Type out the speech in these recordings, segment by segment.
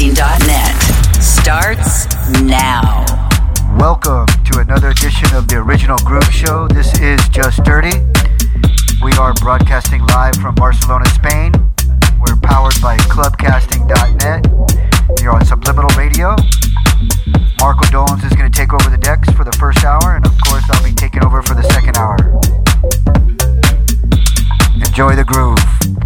clubcasting.net starts now. Welcome to another edition of the Original Groove Show. This is jus Dyrti. We are broadcasting live from Barcelona, Spain. We're powered by clubcasting.net. You're on Subliminal Radio. Marco Dollenz is going to take over the decks for the first hour, and of course, I'll be taking over for the second hour. Enjoy the groove.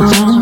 Oh.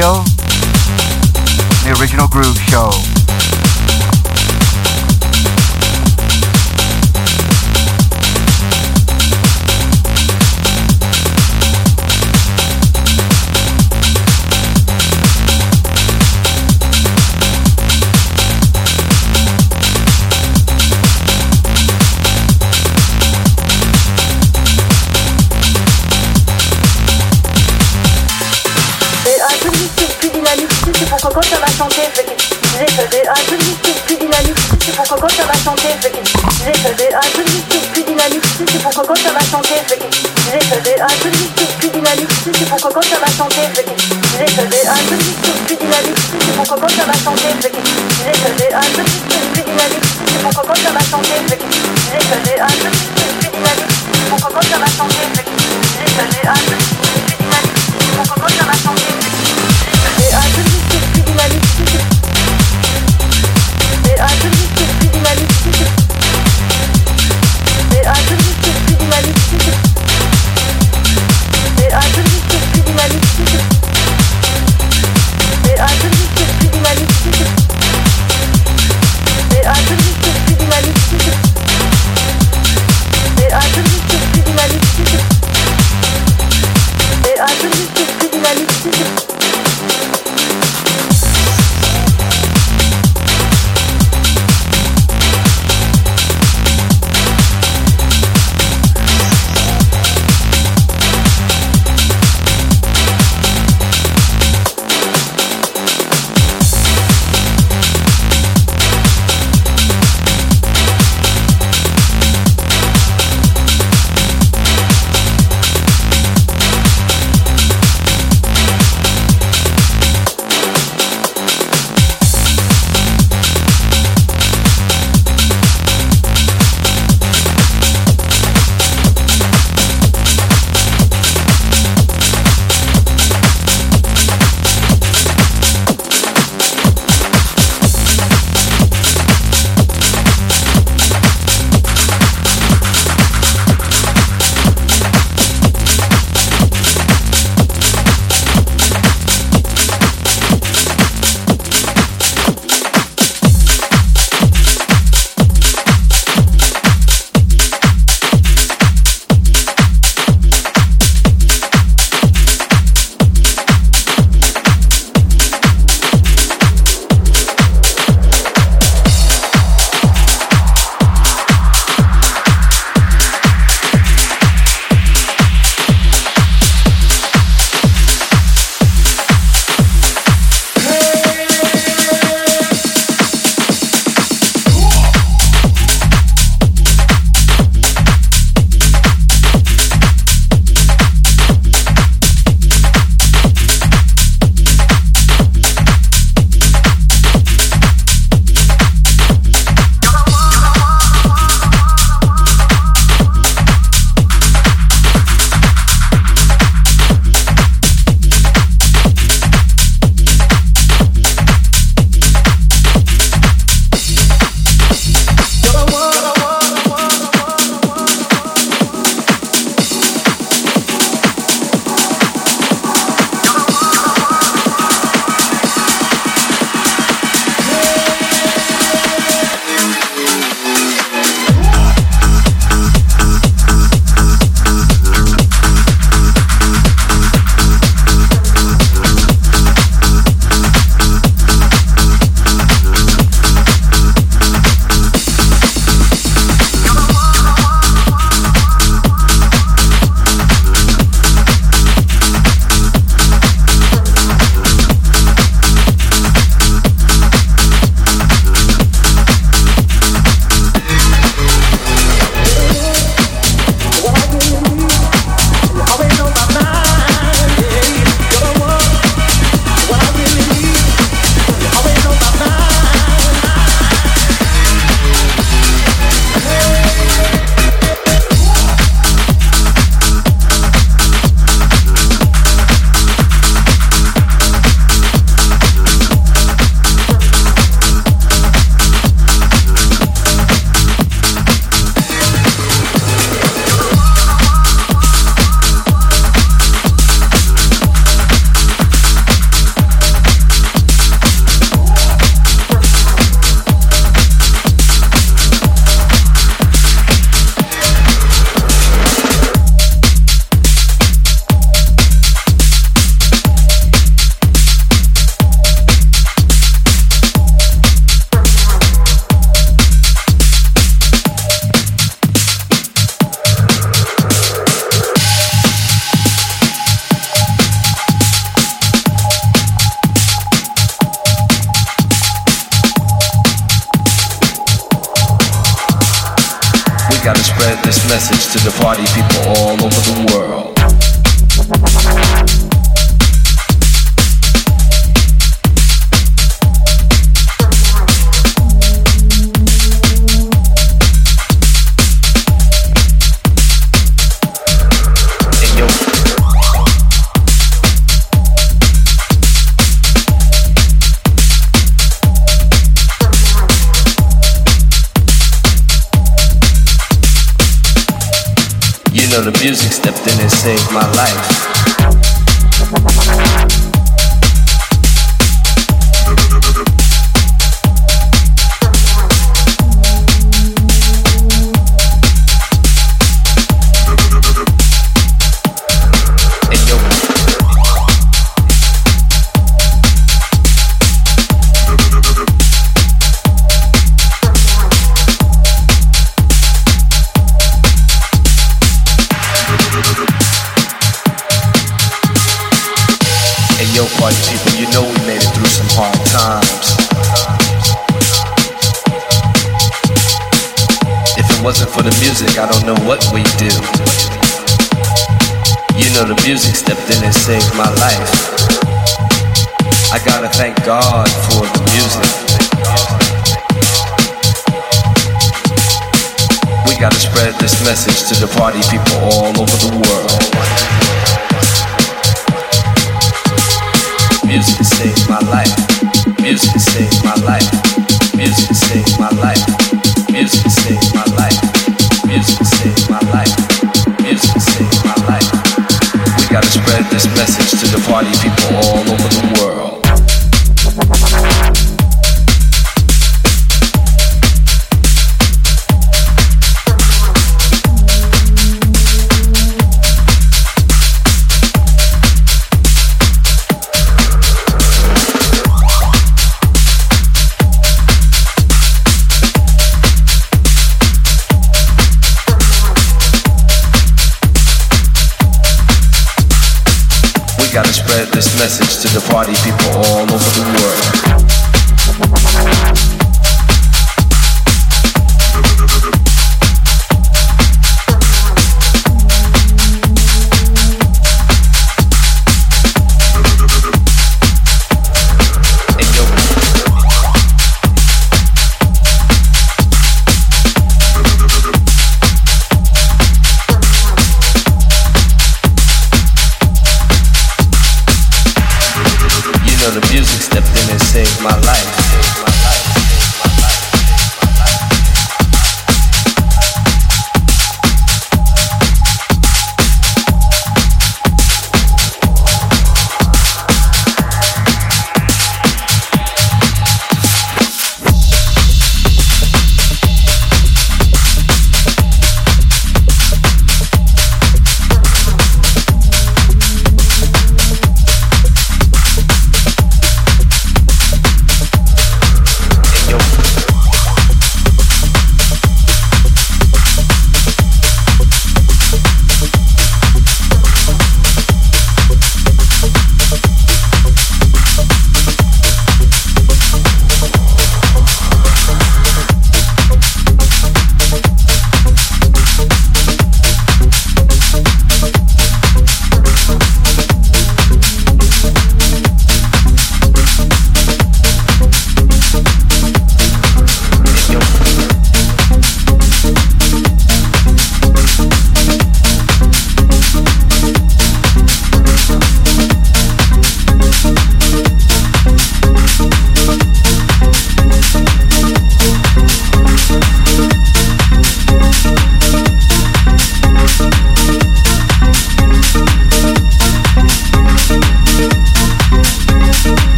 Radio,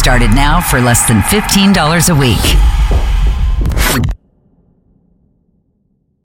started now for less than $15 a week.